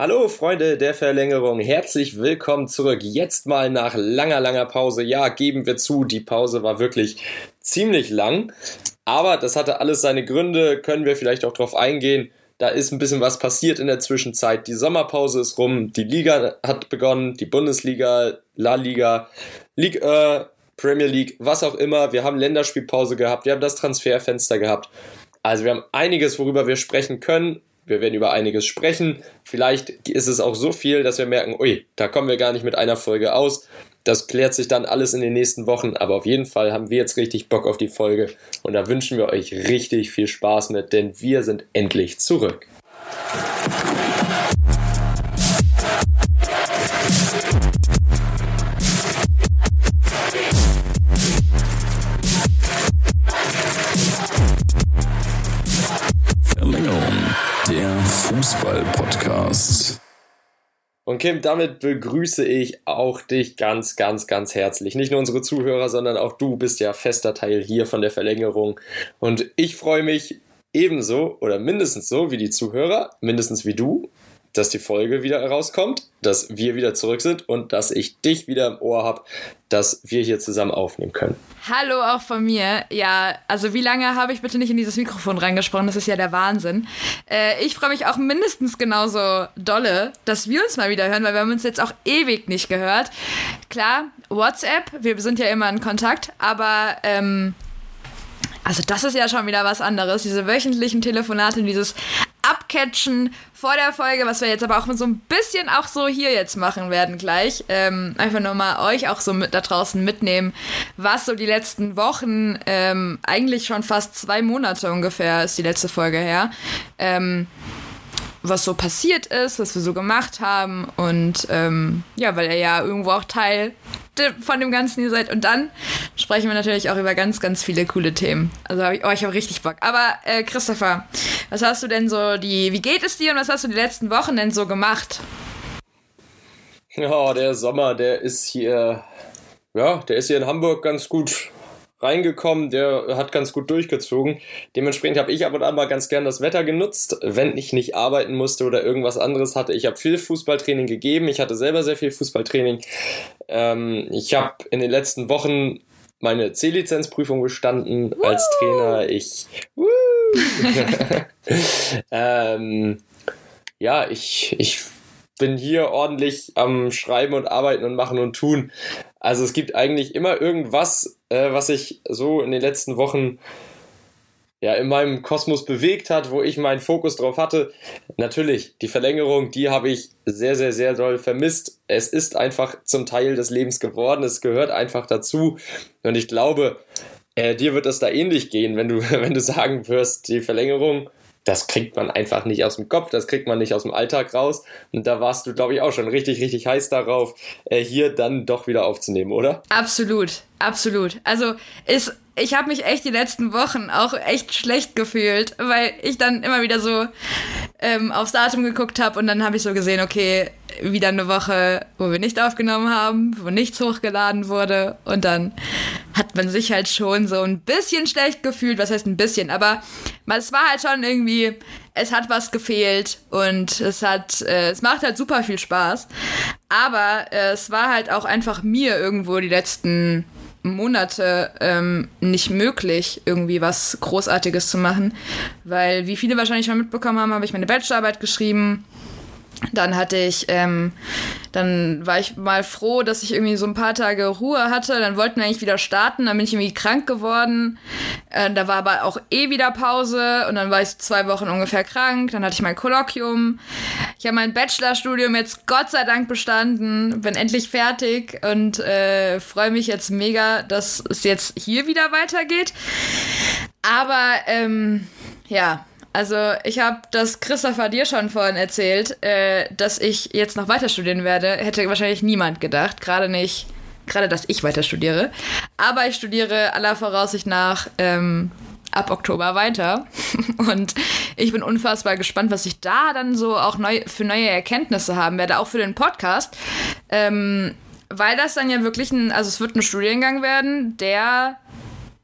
Hallo Freunde der Verlängerung, herzlich willkommen zurück. Jetzt mal nach langer, langer Pause. Ja, geben wir zu, die Pause war wirklich ziemlich lang, aber das hatte alles seine Gründe, können wir vielleicht auch drauf eingehen. Da ist ein bisschen was passiert in der Zwischenzeit. Die Sommerpause ist rum, die Liga hat begonnen, die Bundesliga, La Liga, Liga, äh, Premier League, was auch immer. Wir haben Länderspielpause gehabt, wir haben das Transferfenster gehabt. Also wir haben einiges, worüber wir sprechen können wir werden über einiges sprechen. Vielleicht ist es auch so viel, dass wir merken, ui, da kommen wir gar nicht mit einer Folge aus. Das klärt sich dann alles in den nächsten Wochen, aber auf jeden Fall haben wir jetzt richtig Bock auf die Folge und da wünschen wir euch richtig viel Spaß mit, denn wir sind endlich zurück. Fußball-Podcast. Und Kim, damit begrüße ich auch dich ganz, ganz, ganz herzlich. Nicht nur unsere Zuhörer, sondern auch du bist ja fester Teil hier von der Verlängerung. Und ich freue mich ebenso oder mindestens so wie die Zuhörer, mindestens wie du, dass die Folge wieder rauskommt, dass wir wieder zurück sind und dass ich dich wieder im Ohr habe, dass wir hier zusammen aufnehmen können. Hallo auch von mir. Ja, also wie lange habe ich bitte nicht in dieses Mikrofon reingesprochen? Das ist ja der Wahnsinn. Äh, ich freue mich auch mindestens genauso dolle, dass wir uns mal wieder hören, weil wir haben uns jetzt auch ewig nicht gehört. Klar, WhatsApp, wir sind ja immer in Kontakt, aber ähm, also das ist ja schon wieder was anderes. Diese wöchentlichen Telefonate, dieses Abcatchen vor der Folge, was wir jetzt aber auch so ein bisschen auch so hier jetzt machen werden gleich. Ähm, einfach nochmal euch auch so mit da draußen mitnehmen, was so die letzten Wochen, ähm, eigentlich schon fast zwei Monate ungefähr ist die letzte Folge her, ähm, was so passiert ist, was wir so gemacht haben und ähm, ja, weil er ja irgendwo auch Teil von dem Ganzen hier seid. Und dann sprechen wir natürlich auch über ganz, ganz viele coole Themen. Also hab ich, oh, ich habe richtig Bock. Aber äh, Christopher, was hast du denn so die, wie geht es dir und was hast du die letzten Wochen denn so gemacht? Ja, der Sommer, der ist hier, ja, der ist hier in Hamburg ganz gut reingekommen, der hat ganz gut durchgezogen. Dementsprechend habe ich ab und an mal ganz gern das Wetter genutzt, wenn ich nicht arbeiten musste oder irgendwas anderes hatte. Ich habe viel Fußballtraining gegeben, ich hatte selber sehr viel Fußballtraining. Ähm, ich habe in den letzten Wochen meine C-Lizenzprüfung bestanden Woo! als Trainer. Ich ähm, ja, ich, ich bin hier ordentlich am Schreiben und Arbeiten und Machen und Tun. Also es gibt eigentlich immer irgendwas, äh, was sich so in den letzten Wochen ja in meinem Kosmos bewegt hat, wo ich meinen Fokus drauf hatte. Natürlich, die Verlängerung, die habe ich sehr, sehr, sehr doll vermisst. Es ist einfach zum Teil des Lebens geworden. Es gehört einfach dazu. Und ich glaube, äh, dir wird es da ähnlich gehen, wenn du, wenn du sagen wirst, die Verlängerung das kriegt man einfach nicht aus dem Kopf, das kriegt man nicht aus dem Alltag raus. Und da warst du, glaube ich, auch schon richtig, richtig heiß darauf, äh, hier dann doch wieder aufzunehmen, oder? Absolut, absolut. Also ist, ich habe mich echt die letzten Wochen auch echt schlecht gefühlt, weil ich dann immer wieder so ähm, aufs Datum geguckt habe und dann habe ich so gesehen, okay, wieder eine Woche, wo wir nicht aufgenommen haben, wo nichts hochgeladen wurde und dann hat man sich halt schon so ein bisschen schlecht gefühlt, was heißt ein bisschen, aber es war halt schon irgendwie, es hat was gefehlt und es hat, äh, es macht halt super viel Spaß, aber äh, es war halt auch einfach mir irgendwo die letzten Monate ähm, nicht möglich, irgendwie was Großartiges zu machen. Weil, wie viele wahrscheinlich schon mitbekommen haben, habe ich meine Bachelorarbeit geschrieben. Dann hatte ich, ähm, dann war ich mal froh, dass ich irgendwie so ein paar Tage Ruhe hatte. Dann wollten wir eigentlich wieder starten. Dann bin ich irgendwie krank geworden. Äh, da war aber auch eh wieder Pause. Und dann war ich zwei Wochen ungefähr krank. Dann hatte ich mein Kolloquium. Ich habe mein Bachelorstudium jetzt Gott sei Dank bestanden. Bin endlich fertig und äh, freue mich jetzt mega, dass es jetzt hier wieder weitergeht. Aber ähm, ja, also ich habe das Christopher dir schon vorhin erzählt, äh, dass ich jetzt noch weiter studieren werde. Hätte wahrscheinlich niemand gedacht. Gerade nicht, gerade dass ich weiter studiere. Aber ich studiere aller Voraussicht nach ähm, ab Oktober weiter. Und ich bin unfassbar gespannt, was ich da dann so auch neu, für neue Erkenntnisse haben werde, auch für den Podcast. Ähm, weil das dann ja wirklich ein, also es wird ein Studiengang werden, der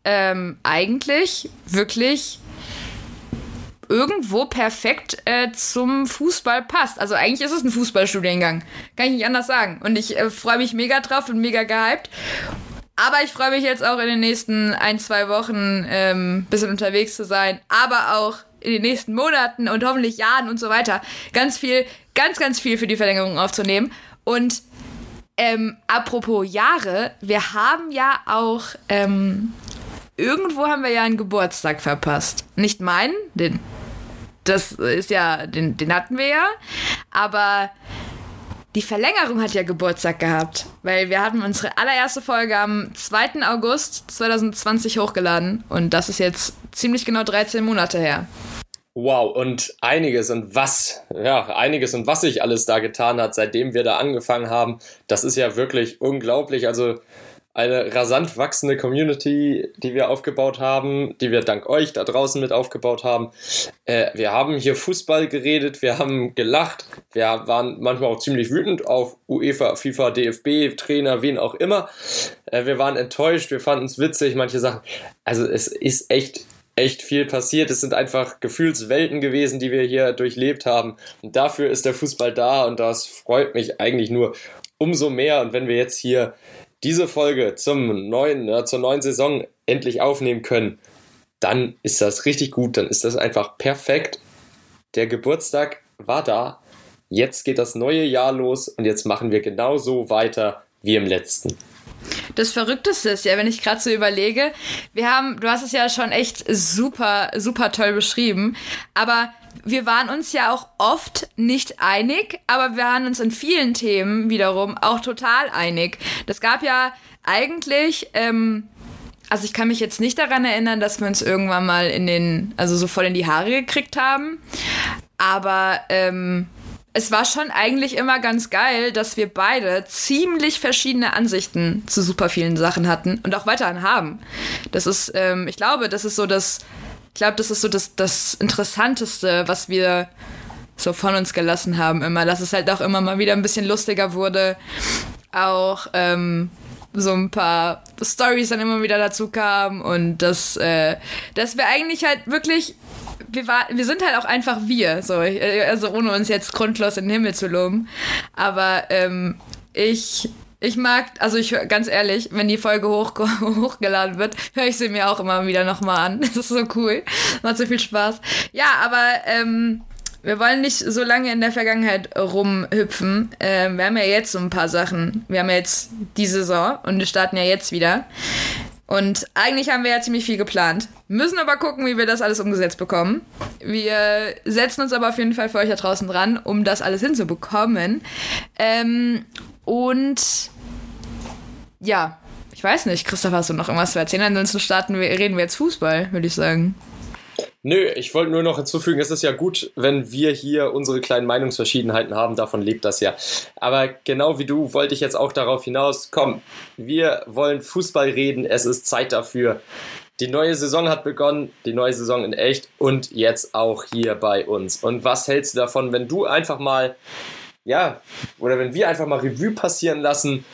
ähm, eigentlich wirklich irgendwo perfekt äh, zum Fußball passt. Also eigentlich ist es ein Fußballstudiengang. Kann ich nicht anders sagen. Und ich äh, freue mich mega drauf und mega gehypt. Aber ich freue mich jetzt auch in den nächsten ein, zwei Wochen ähm, bisschen unterwegs zu sein. Aber auch in den nächsten Monaten und hoffentlich Jahren und so weiter ganz viel, ganz, ganz viel für die Verlängerung aufzunehmen. Und ähm, apropos Jahre, wir haben ja auch ähm, irgendwo haben wir ja einen Geburtstag verpasst. Nicht meinen, den das ist ja, den, den hatten wir ja. Aber die Verlängerung hat ja Geburtstag gehabt, weil wir hatten unsere allererste Folge am 2. August 2020 hochgeladen und das ist jetzt ziemlich genau 13 Monate her. Wow, und einiges und was, ja, einiges und was sich alles da getan hat, seitdem wir da angefangen haben, das ist ja wirklich unglaublich. Also eine rasant wachsende Community, die wir aufgebaut haben, die wir dank euch da draußen mit aufgebaut haben. Äh, wir haben hier Fußball geredet, wir haben gelacht, wir waren manchmal auch ziemlich wütend auf UEFA, FIFA, DFB, Trainer, wen auch immer. Äh, wir waren enttäuscht, wir fanden es witzig, manche Sachen. Also es ist echt echt viel passiert. Es sind einfach Gefühlswelten gewesen, die wir hier durchlebt haben. Und dafür ist der Fußball da und das freut mich eigentlich nur umso mehr. Und wenn wir jetzt hier diese Folge zum neuen, äh, zur neuen Saison endlich aufnehmen können, dann ist das richtig gut, dann ist das einfach perfekt. Der Geburtstag war da, jetzt geht das neue Jahr los und jetzt machen wir genauso weiter wie im letzten. Das Verrückteste ist ja, wenn ich gerade so überlege, wir haben, du hast es ja schon echt super, super toll beschrieben, aber wir waren uns ja auch oft nicht einig, aber wir waren uns in vielen Themen wiederum auch total einig. Das gab ja eigentlich, ähm, also ich kann mich jetzt nicht daran erinnern, dass wir uns irgendwann mal in den, also so voll in die Haare gekriegt haben. Aber ähm, es war schon eigentlich immer ganz geil, dass wir beide ziemlich verschiedene Ansichten zu super vielen Sachen hatten und auch weiterhin haben. Das ist, ähm, ich glaube, das ist so das ich glaube, das ist so das, das Interessanteste, was wir so von uns gelassen haben immer, dass es halt auch immer mal wieder ein bisschen lustiger wurde. Auch ähm, so ein paar Stories dann immer wieder dazu kamen und dass, äh, dass wir eigentlich halt wirklich wir, war, wir sind halt auch einfach wir, so, also ohne uns jetzt grundlos in den Himmel zu loben. Aber ähm, ich ich mag, also ich ganz ehrlich, wenn die Folge hoch, hochgeladen wird, höre ich sie mir auch immer wieder nochmal an. Das ist so cool. Macht so viel Spaß. Ja, aber ähm, wir wollen nicht so lange in der Vergangenheit rumhüpfen. Ähm, wir haben ja jetzt so ein paar Sachen. Wir haben ja jetzt die Saison und wir starten ja jetzt wieder. Und eigentlich haben wir ja ziemlich viel geplant. Müssen aber gucken, wie wir das alles umgesetzt bekommen. Wir setzen uns aber auf jeden Fall für euch da draußen dran, um das alles hinzubekommen. Ähm, und ja, ich weiß nicht, Christoph, hast du noch irgendwas zu erzählen? Ansonsten starten wir, reden wir jetzt Fußball, würde ich sagen. Nö, ich wollte nur noch hinzufügen, es ist ja gut, wenn wir hier unsere kleinen Meinungsverschiedenheiten haben, davon lebt das ja. Aber genau wie du wollte ich jetzt auch darauf hinaus, komm, wir wollen Fußball reden, es ist Zeit dafür. Die neue Saison hat begonnen, die neue Saison in echt und jetzt auch hier bei uns. Und was hältst du davon, wenn du einfach mal ja, oder wenn wir einfach mal Revue passieren lassen,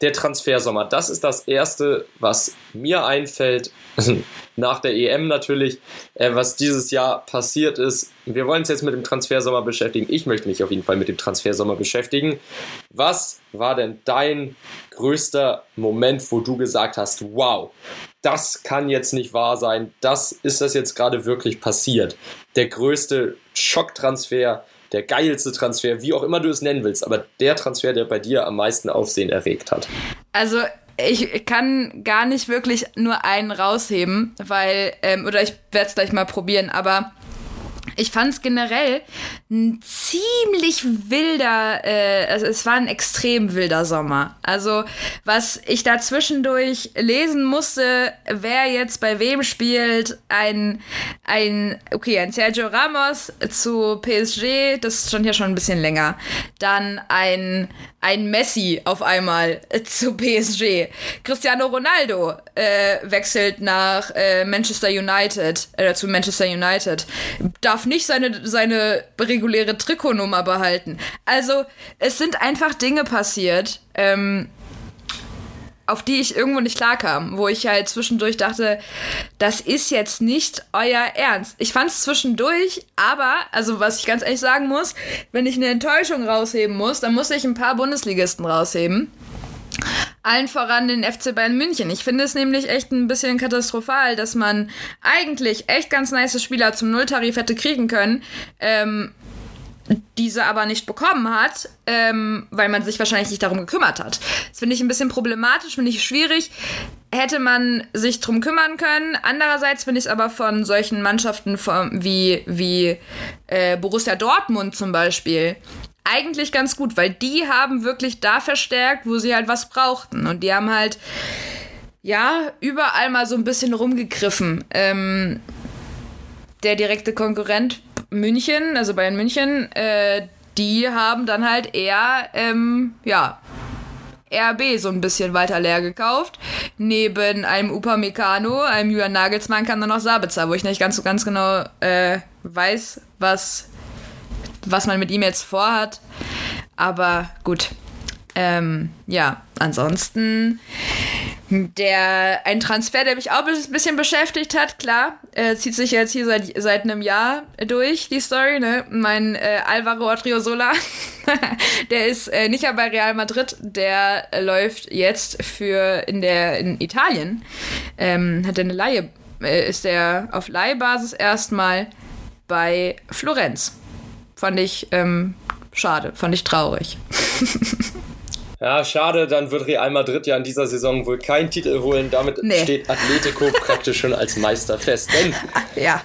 der Transfersommer. Das ist das Erste, was mir einfällt, nach der EM natürlich, äh, was dieses Jahr passiert ist. Wir wollen uns jetzt mit dem Transfersommer beschäftigen. Ich möchte mich auf jeden Fall mit dem Transfersommer beschäftigen. Was war denn dein größter Moment, wo du gesagt hast, wow, das kann jetzt nicht wahr sein, das ist das jetzt gerade wirklich passiert. Der größte Schocktransfer, der geilste Transfer, wie auch immer du es nennen willst, aber der Transfer, der bei dir am meisten Aufsehen erregt hat? Also ich kann gar nicht wirklich nur einen rausheben, weil, ähm, oder ich werde es gleich mal probieren, aber ich fand es generell ein ziemlich wilder, äh, also es war ein extrem wilder Sommer. Also was ich da zwischendurch lesen musste, wer jetzt bei wem spielt, ein, ein, okay, ein Sergio Ramos zu PSG, das stand ja schon ein bisschen länger. Dann ein, ein Messi auf einmal äh, zu PSG. Cristiano Ronaldo äh, wechselt nach äh, Manchester United, äh, zu Manchester United. Darf nicht seine, seine reguläre Trikotnummer behalten. Also, es sind einfach Dinge passiert. Ähm, auf die ich irgendwo nicht klarkam, wo ich halt zwischendurch dachte, das ist jetzt nicht euer Ernst. Ich fand es zwischendurch, aber, also was ich ganz ehrlich sagen muss, wenn ich eine Enttäuschung rausheben muss, dann muss ich ein paar Bundesligisten rausheben. Allen voran den FC Bayern München. Ich finde es nämlich echt ein bisschen katastrophal, dass man eigentlich echt ganz nice Spieler zum Nulltarif hätte kriegen können. Ähm, diese aber nicht bekommen hat, ähm, weil man sich wahrscheinlich nicht darum gekümmert hat. Das finde ich ein bisschen problematisch, finde ich schwierig. Hätte man sich drum kümmern können. Andererseits finde ich es aber von solchen Mannschaften von, wie, wie äh, Borussia Dortmund zum Beispiel eigentlich ganz gut, weil die haben wirklich da verstärkt, wo sie halt was brauchten. Und die haben halt, ja, überall mal so ein bisschen rumgegriffen. Ähm, der direkte Konkurrent München, also Bayern München, äh, die haben dann halt eher, ähm, ja, RB so ein bisschen weiter leer gekauft. Neben einem Upamecano, einem Julian Nagelsmann kam dann noch Sabitzer, wo ich nicht ganz so ganz genau äh, weiß, was, was man mit ihm jetzt vorhat. Aber gut. Ähm, ja, ansonsten der, ein Transfer, der mich auch ein bisschen beschäftigt hat, klar, äh, zieht sich jetzt hier seit, seit einem Jahr durch, die Story, ne? Mein äh, Alvaro Odriozola, der ist äh, nicht mehr bei Real Madrid, der äh, läuft jetzt für in der, in Italien, ähm, hat eine Laie, äh, ist der auf Leihbasis erstmal bei Florenz. Fand ich, ähm, schade, fand ich traurig. Ja, schade, dann wird Real Madrid ja in dieser Saison wohl keinen Titel holen. Damit nee. steht Atletico praktisch schon als Meister fest. Denn ja.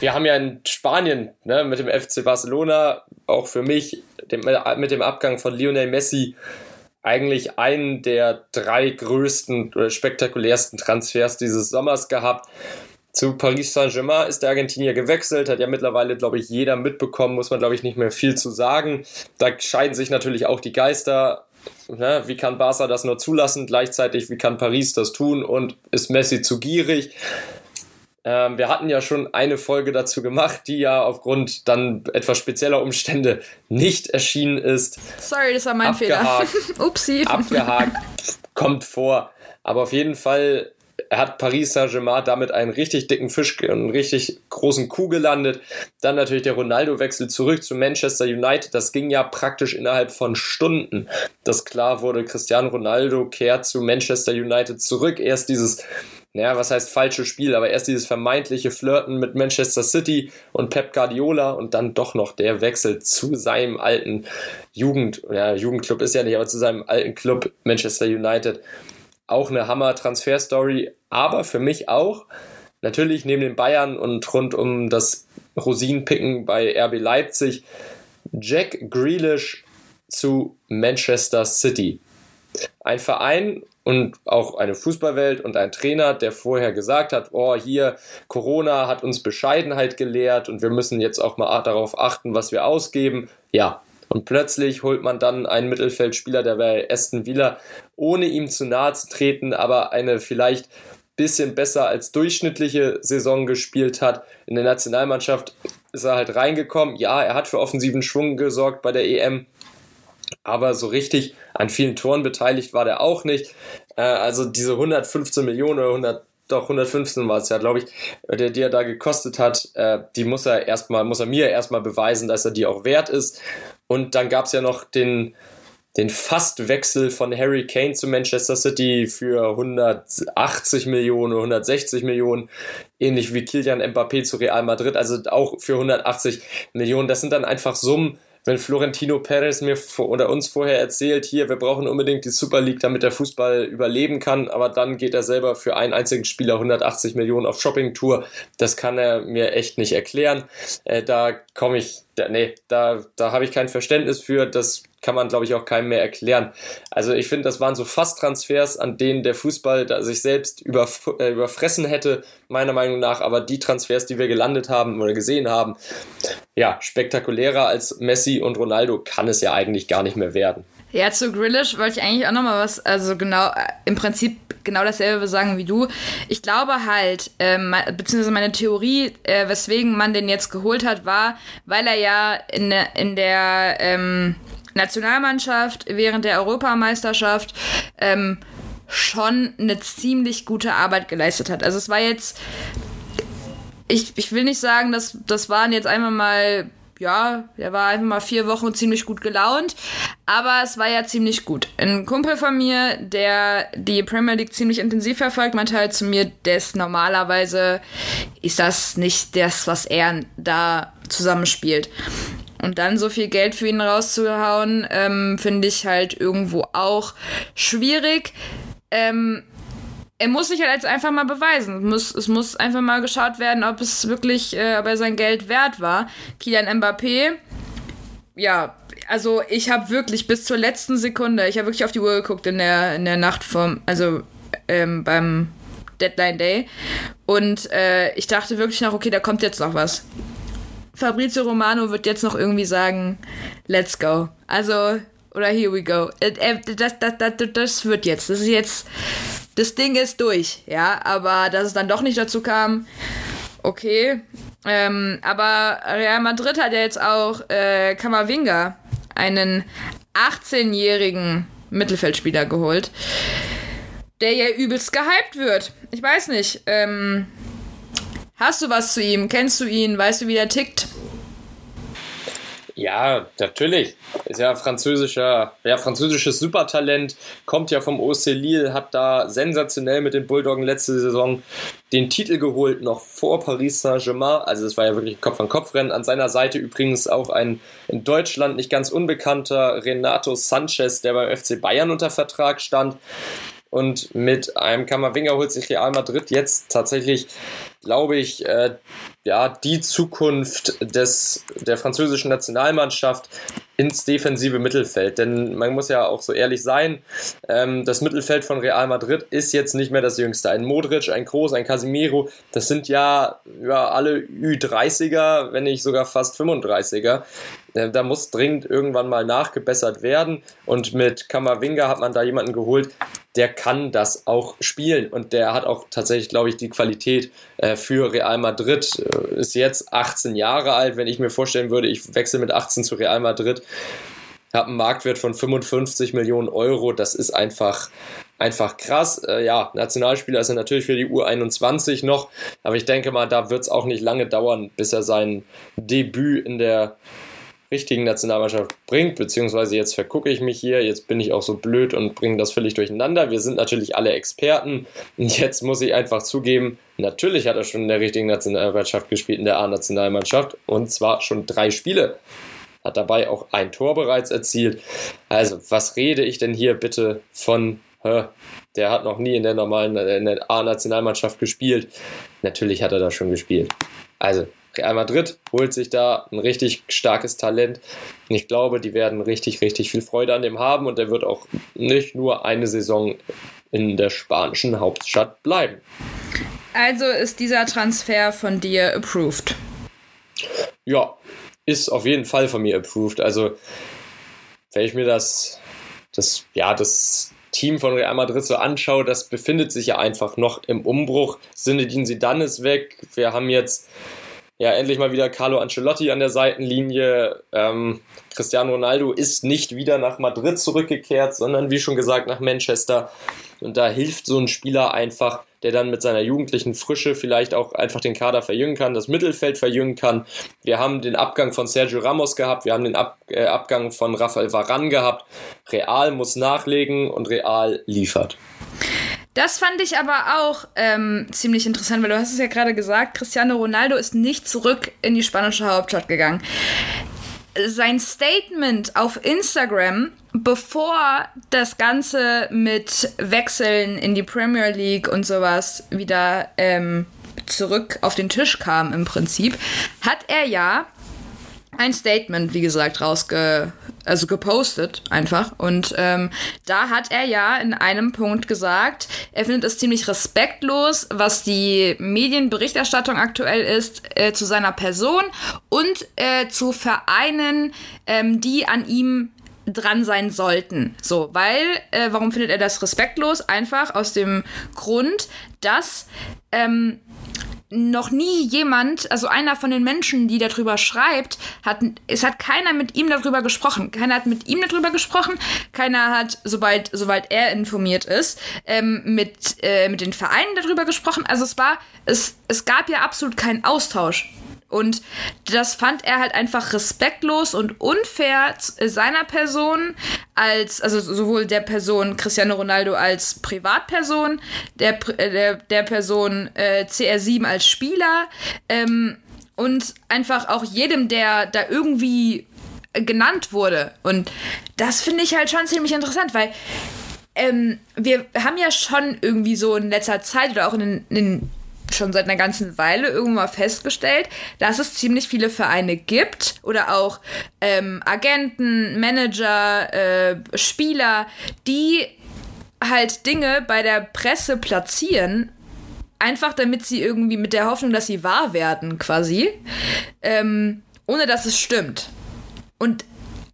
wir haben ja in Spanien ne, mit dem FC Barcelona, auch für mich, dem, mit dem Abgang von Lionel Messi, eigentlich einen der drei größten oder spektakulärsten Transfers dieses Sommers gehabt. Zu Paris Saint-Germain ist der Argentinier gewechselt, hat ja mittlerweile, glaube ich, jeder mitbekommen, muss man, glaube ich, nicht mehr viel zu sagen. Da scheiden sich natürlich auch die Geister. Ne? Wie kann Barca das nur zulassen? Gleichzeitig, wie kann Paris das tun? Und ist Messi zu gierig? Ähm, wir hatten ja schon eine Folge dazu gemacht, die ja aufgrund dann etwas spezieller Umstände nicht erschienen ist. Sorry, das war mein abgehakt, Fehler. Upsi. Abgehakt, kommt vor. Aber auf jeden Fall hat Paris Saint-Germain damit einen richtig dicken Fisch, einen richtig großen Kuh gelandet. Dann natürlich der Ronaldo-Wechsel zurück zu Manchester United. Das ging ja praktisch innerhalb von Stunden, dass klar wurde, Cristiano Ronaldo kehrt zu Manchester United zurück. Erst dieses naja, was heißt falsche Spiel, aber erst dieses vermeintliche Flirten mit Manchester City und Pep Guardiola und dann doch noch der Wechsel zu seinem alten Jugend, ja, Jugendclub ist ja nicht, aber zu seinem alten Club Manchester United auch eine Hammer-Transfer-Story, aber für mich auch natürlich neben den Bayern und rund um das Rosinenpicken bei RB Leipzig Jack Grealish zu Manchester City. Ein Verein und auch eine Fußballwelt und ein Trainer, der vorher gesagt hat, oh, hier Corona hat uns Bescheidenheit gelehrt und wir müssen jetzt auch mal darauf achten, was wir ausgeben. Ja, und plötzlich holt man dann einen Mittelfeldspieler, der bei Aston Villa, ohne ihm zu nahe zu treten, aber eine vielleicht bisschen besser als durchschnittliche Saison gespielt hat. In der Nationalmannschaft ist er halt reingekommen. Ja, er hat für offensiven Schwung gesorgt bei der EM, aber so richtig an vielen Toren beteiligt war der auch nicht. Äh, also diese 115 Millionen oder 100 doch 115 war es ja, glaube ich, der, die er da gekostet hat, äh, die muss er erstmal, muss er mir erstmal beweisen, dass er die auch wert ist. Und dann gab es ja noch den, den Fastwechsel von Harry Kane zu Manchester City für 180 Millionen, 160 Millionen, ähnlich wie Kilian Mbappé zu Real Madrid, also auch für 180 Millionen. Das sind dann einfach Summen, wenn Florentino Perez mir oder uns vorher erzählt, hier, wir brauchen unbedingt die Super League, damit der Fußball überleben kann, aber dann geht er selber für einen einzigen Spieler 180 Millionen auf Shoppingtour, das kann er mir echt nicht erklären. Äh, da komme ich, da, nee, da, da habe ich kein Verständnis für, das kann man, glaube ich, auch keinem mehr erklären. Also ich finde, das waren so fast Transfers, an denen der Fußball sich selbst überf äh, überfressen hätte, meiner Meinung nach. Aber die Transfers, die wir gelandet haben oder gesehen haben, ja, spektakulärer als Messi und Ronaldo kann es ja eigentlich gar nicht mehr werden. Ja, zu Grillish wollte ich eigentlich auch nochmal was, also genau, im Prinzip genau dasselbe sagen wie du. Ich glaube halt, ähm, beziehungsweise meine Theorie, äh, weswegen man den jetzt geholt hat, war, weil er ja in in der ähm, Nationalmannschaft während der Europameisterschaft ähm, schon eine ziemlich gute Arbeit geleistet hat. Also es war jetzt, ich, ich will nicht sagen, dass das waren jetzt einmal mal ja, der war einfach mal vier Wochen ziemlich gut gelaunt, aber es war ja ziemlich gut. Ein Kumpel von mir, der die Premier League ziemlich intensiv verfolgt, meinte halt zu mir, dass normalerweise ist das nicht das, was er da zusammenspielt. Und dann so viel Geld für ihn rauszuhauen, ähm, finde ich halt irgendwo auch schwierig. Ähm, er muss sich halt jetzt einfach mal beweisen. Es muss, es muss einfach mal geschaut werden, ob es wirklich, äh, ob er sein Geld wert war. Kilian Mbappé, ja, also ich habe wirklich bis zur letzten Sekunde, ich habe wirklich auf die Uhr geguckt in der, in der Nacht vom, also ähm, beim Deadline Day. Und äh, ich dachte wirklich noch, okay, da kommt jetzt noch was. Fabrizio Romano wird jetzt noch irgendwie sagen, let's go. Also, oder here we go. Äh, äh, das, das, das, das wird jetzt. Das ist jetzt das Ding ist durch, ja, aber dass es dann doch nicht dazu kam, okay. Ähm, aber Real Madrid hat ja jetzt auch äh, Kamavinga, einen 18-jährigen Mittelfeldspieler geholt, der ja übelst gehypt wird. Ich weiß nicht. Ähm, hast du was zu ihm? Kennst du ihn? Weißt du, wie der tickt? Ja, natürlich. Ist ja französischer, ja, französisches Supertalent, kommt ja vom OC Lille, hat da sensationell mit den Bulldoggen letzte Saison den Titel geholt, noch vor Paris Saint-Germain. Also es war ja wirklich Kopf-an-Kopf-Rennen. An seiner Seite übrigens auch ein in Deutschland nicht ganz unbekannter Renato Sanchez, der beim FC Bayern unter Vertrag stand. Und mit einem Kammerwinger holt sich Real Madrid jetzt tatsächlich, glaube ich, äh, ja, die Zukunft des, der französischen Nationalmannschaft ins defensive Mittelfeld. Denn man muss ja auch so ehrlich sein, ähm, das Mittelfeld von Real Madrid ist jetzt nicht mehr das jüngste. Ein Modric, ein Kroos, ein Casimiro, das sind ja, ja alle Ü30er, wenn nicht sogar fast 35er. Äh, da muss dringend irgendwann mal nachgebessert werden. Und mit Kamavinga hat man da jemanden geholt, der kann das auch spielen. Und der hat auch tatsächlich, glaube ich, die Qualität äh, für Real Madrid. Äh, ist jetzt 18 Jahre alt. Wenn ich mir vorstellen würde, ich wechsle mit 18 zu Real Madrid, habe einen Marktwert von 55 Millionen Euro. Das ist einfach einfach krass. Äh, ja, Nationalspieler ist er natürlich für die U21 noch, aber ich denke mal, da wird es auch nicht lange dauern, bis er sein Debüt in der richtigen Nationalmannschaft bringt, beziehungsweise jetzt vergucke ich mich hier, jetzt bin ich auch so blöd und bringe das völlig durcheinander. Wir sind natürlich alle Experten. Jetzt muss ich einfach zugeben, natürlich hat er schon in der richtigen Nationalmannschaft gespielt, in der A-Nationalmannschaft, und zwar schon drei Spiele. Hat dabei auch ein Tor bereits erzielt. Also, was rede ich denn hier bitte von der hat noch nie in der normalen A-Nationalmannschaft gespielt. Natürlich hat er da schon gespielt. Also, Real Madrid holt sich da ein richtig starkes Talent. Und ich glaube, die werden richtig, richtig viel Freude an dem haben und er wird auch nicht nur eine Saison in der spanischen Hauptstadt bleiben. Also ist dieser Transfer von dir approved? Ja, ist auf jeden Fall von mir approved. Also, wenn ich mir das, das, ja, das Team von Real Madrid so anschaue, das befindet sich ja einfach noch im Umbruch. Sinedin Zidane ist weg. Wir haben jetzt ja, endlich mal wieder Carlo Ancelotti an der Seitenlinie. Ähm, Cristiano Ronaldo ist nicht wieder nach Madrid zurückgekehrt, sondern wie schon gesagt nach Manchester. Und da hilft so ein Spieler einfach, der dann mit seiner jugendlichen Frische vielleicht auch einfach den Kader verjüngen kann, das Mittelfeld verjüngen kann. Wir haben den Abgang von Sergio Ramos gehabt, wir haben den Ab äh, Abgang von Rafael Varane gehabt. Real muss nachlegen und Real liefert. Das fand ich aber auch ähm, ziemlich interessant, weil du hast es ja gerade gesagt, Cristiano Ronaldo ist nicht zurück in die spanische Hauptstadt gegangen. Sein Statement auf Instagram, bevor das Ganze mit Wechseln in die Premier League und sowas wieder ähm, zurück auf den Tisch kam im Prinzip, hat er ja ein Statement, wie gesagt, rausge also gepostet einfach. Und ähm, da hat er ja in einem Punkt gesagt, er findet es ziemlich respektlos, was die Medienberichterstattung aktuell ist, äh, zu seiner Person und äh, zu Vereinen, ähm, die an ihm dran sein sollten. So, weil, äh, warum findet er das respektlos? Einfach aus dem Grund, dass ähm, noch nie jemand, also einer von den Menschen, die darüber schreibt, hat, es hat keiner mit ihm darüber gesprochen. Keiner hat mit ihm darüber gesprochen. Keiner hat, sobald, sobald er informiert ist, ähm, mit, äh, mit den Vereinen darüber gesprochen. Also es war, es, es gab ja absolut keinen Austausch. Und das fand er halt einfach respektlos und unfair seiner Person als, also sowohl der Person Cristiano Ronaldo als Privatperson, der, äh, der, der Person äh, CR7 als Spieler ähm, und einfach auch jedem, der da irgendwie genannt wurde. Und das finde ich halt schon ziemlich interessant, weil ähm, wir haben ja schon irgendwie so in letzter Zeit oder auch in den, in den schon seit einer ganzen Weile irgendwann mal festgestellt, dass es ziemlich viele Vereine gibt oder auch ähm, Agenten, Manager, äh, Spieler, die halt Dinge bei der Presse platzieren, einfach damit sie irgendwie mit der Hoffnung, dass sie wahr werden, quasi, ähm, ohne dass es stimmt. Und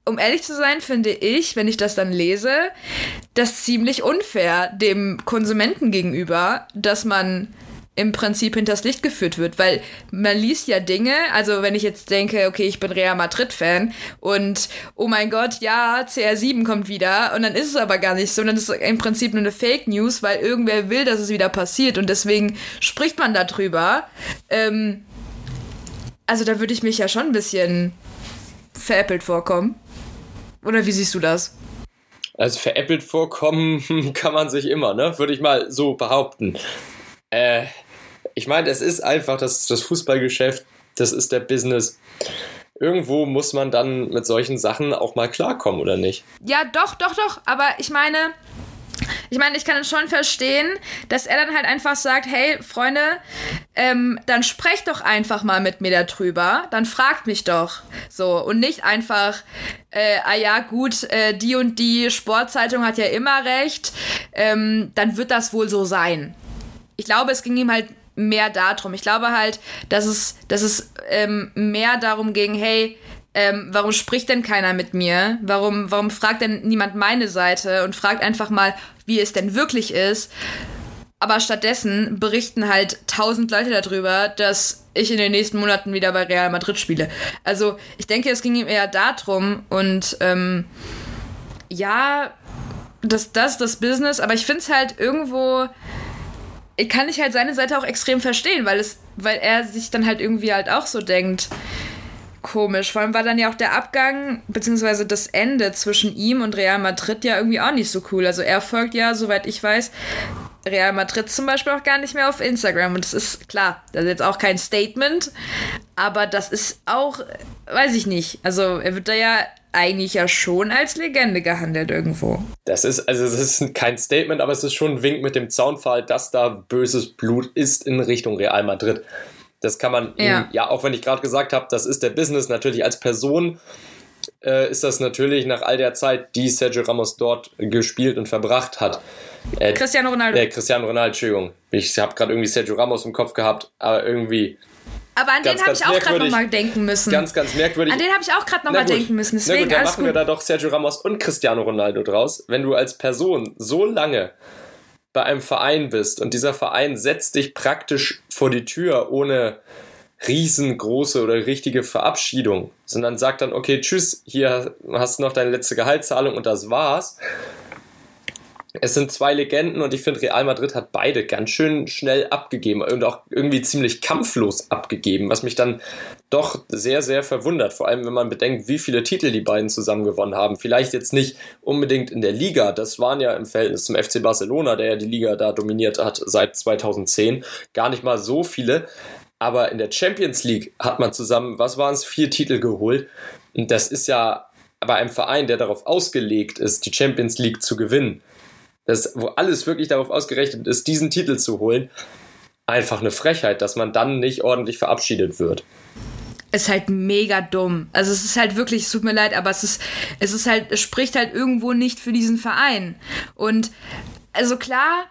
um ehrlich zu sein, finde ich, wenn ich das dann lese, das ziemlich unfair dem Konsumenten gegenüber, dass man im Prinzip hinters Licht geführt wird, weil man liest ja Dinge, also wenn ich jetzt denke, okay, ich bin Real Madrid-Fan und oh mein Gott, ja, CR7 kommt wieder und dann ist es aber gar nicht so, dann ist es im Prinzip nur eine Fake News, weil irgendwer will, dass es wieder passiert und deswegen spricht man darüber. Ähm, also da würde ich mich ja schon ein bisschen veräppelt vorkommen. Oder wie siehst du das? Also veräppelt vorkommen kann man sich immer, ne? Würde ich mal so behaupten. Äh, ich meine, es ist einfach das, das Fußballgeschäft, das ist der Business. Irgendwo muss man dann mit solchen Sachen auch mal klarkommen, oder nicht? Ja, doch, doch, doch. Aber ich meine, ich meine, ich kann es schon verstehen, dass er dann halt einfach sagt, hey, Freunde, ähm, dann sprecht doch einfach mal mit mir darüber, dann fragt mich doch. So, und nicht einfach, äh, ah ja, gut, äh, die und die Sportzeitung hat ja immer recht, ähm, dann wird das wohl so sein. Ich glaube, es ging ihm halt mehr darum. Ich glaube halt, dass es, dass es ähm, mehr darum ging, hey, ähm, warum spricht denn keiner mit mir? Warum, warum fragt denn niemand meine Seite und fragt einfach mal, wie es denn wirklich ist? Aber stattdessen berichten halt tausend Leute darüber, dass ich in den nächsten Monaten wieder bei Real Madrid spiele. Also ich denke, es ging ihm eher darum und ähm, ja, das, das, das Business, aber ich finde es halt irgendwo kann ich halt seine Seite auch extrem verstehen, weil es, weil er sich dann halt irgendwie halt auch so denkt. Komisch. Vor allem war dann ja auch der Abgang, beziehungsweise das Ende zwischen ihm und Real Madrid ja irgendwie auch nicht so cool. Also er folgt ja, soweit ich weiß, Real Madrid zum Beispiel auch gar nicht mehr auf Instagram. Und das ist klar, das ist jetzt auch kein Statement, aber das ist auch, weiß ich nicht. Also er wird da ja eigentlich ja schon als Legende gehandelt irgendwo. Das ist, also es ist kein Statement, aber es ist schon ein Wink mit dem Zaunfall, dass da böses Blut ist in Richtung Real Madrid. Das kann man, ja, ja auch wenn ich gerade gesagt habe, das ist der Business natürlich als Person. Äh, ist das natürlich nach all der Zeit, die Sergio Ramos dort gespielt und verbracht hat. Äh, Cristiano Ronaldo. Äh, Cristiano Ronaldo, Entschuldigung. Ich habe gerade irgendwie Sergio Ramos im Kopf gehabt, aber irgendwie aber an ganz, den habe ich auch gerade nochmal denken müssen. Ganz, ganz merkwürdig. An den habe ich auch gerade nochmal denken müssen. Deswegen, Na gut, dann machen gut. wir da doch Sergio Ramos und Cristiano Ronaldo draus. Wenn du als Person so lange bei einem Verein bist und dieser Verein setzt dich praktisch vor die Tür ohne riesengroße oder richtige Verabschiedung, sondern sagt dann, okay, tschüss, hier hast du noch deine letzte Gehaltszahlung und das war's es sind zwei Legenden und ich finde, Real Madrid hat beide ganz schön schnell abgegeben und auch irgendwie ziemlich kampflos abgegeben, was mich dann doch sehr, sehr verwundert. Vor allem, wenn man bedenkt, wie viele Titel die beiden zusammen gewonnen haben. Vielleicht jetzt nicht unbedingt in der Liga, das waren ja im Verhältnis zum FC Barcelona, der ja die Liga da dominiert hat seit 2010, gar nicht mal so viele. Aber in der Champions League hat man zusammen, was waren es, vier Titel geholt. Und das ist ja bei einem Verein, der darauf ausgelegt ist, die Champions League zu gewinnen das, wo alles wirklich darauf ausgerechnet ist, diesen Titel zu holen, einfach eine Frechheit, dass man dann nicht ordentlich verabschiedet wird. Ist halt mega dumm. Also es ist halt wirklich, es tut mir leid, aber es ist, es ist halt, es spricht halt irgendwo nicht für diesen Verein. Und also klar,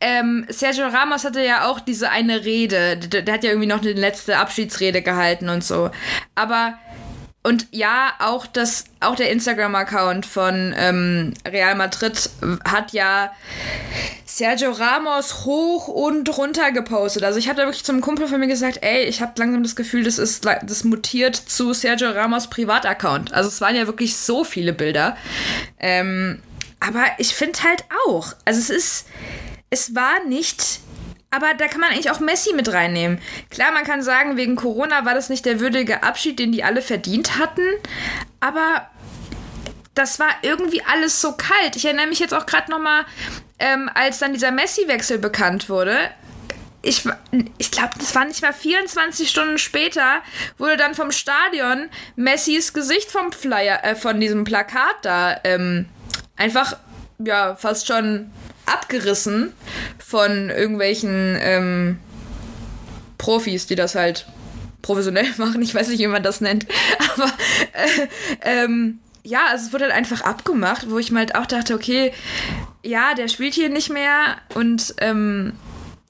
ähm, Sergio Ramos hatte ja auch diese eine Rede, der, der, hat ja irgendwie noch eine letzte Abschiedsrede gehalten und so. Aber und ja, auch das, auch der Instagram-Account von ähm, Real Madrid hat ja Sergio Ramos hoch und runter gepostet. Also ich habe da wirklich zum Kumpel von mir gesagt, ey, ich habe langsam das Gefühl, das ist das mutiert zu Sergio Ramos Privataccount. Also es waren ja wirklich so viele Bilder. Ähm, aber ich finde halt auch, also es ist, es war nicht aber da kann man eigentlich auch Messi mit reinnehmen. Klar, man kann sagen, wegen Corona war das nicht der würdige Abschied, den die alle verdient hatten. Aber das war irgendwie alles so kalt. Ich erinnere mich jetzt auch gerade noch mal, ähm, als dann dieser Messi-Wechsel bekannt wurde. Ich, ich glaube, das war nicht mal 24 Stunden später, wurde dann vom Stadion Messis Gesicht vom Flyer, äh, von diesem Plakat da ähm, einfach, ja, fast schon abgerissen von irgendwelchen ähm, Profis, die das halt professionell machen. Ich weiß nicht, wie man das nennt. Aber äh, ähm, ja, also es wurde halt einfach abgemacht, wo ich mir halt auch dachte, okay, ja, der spielt hier nicht mehr und ähm,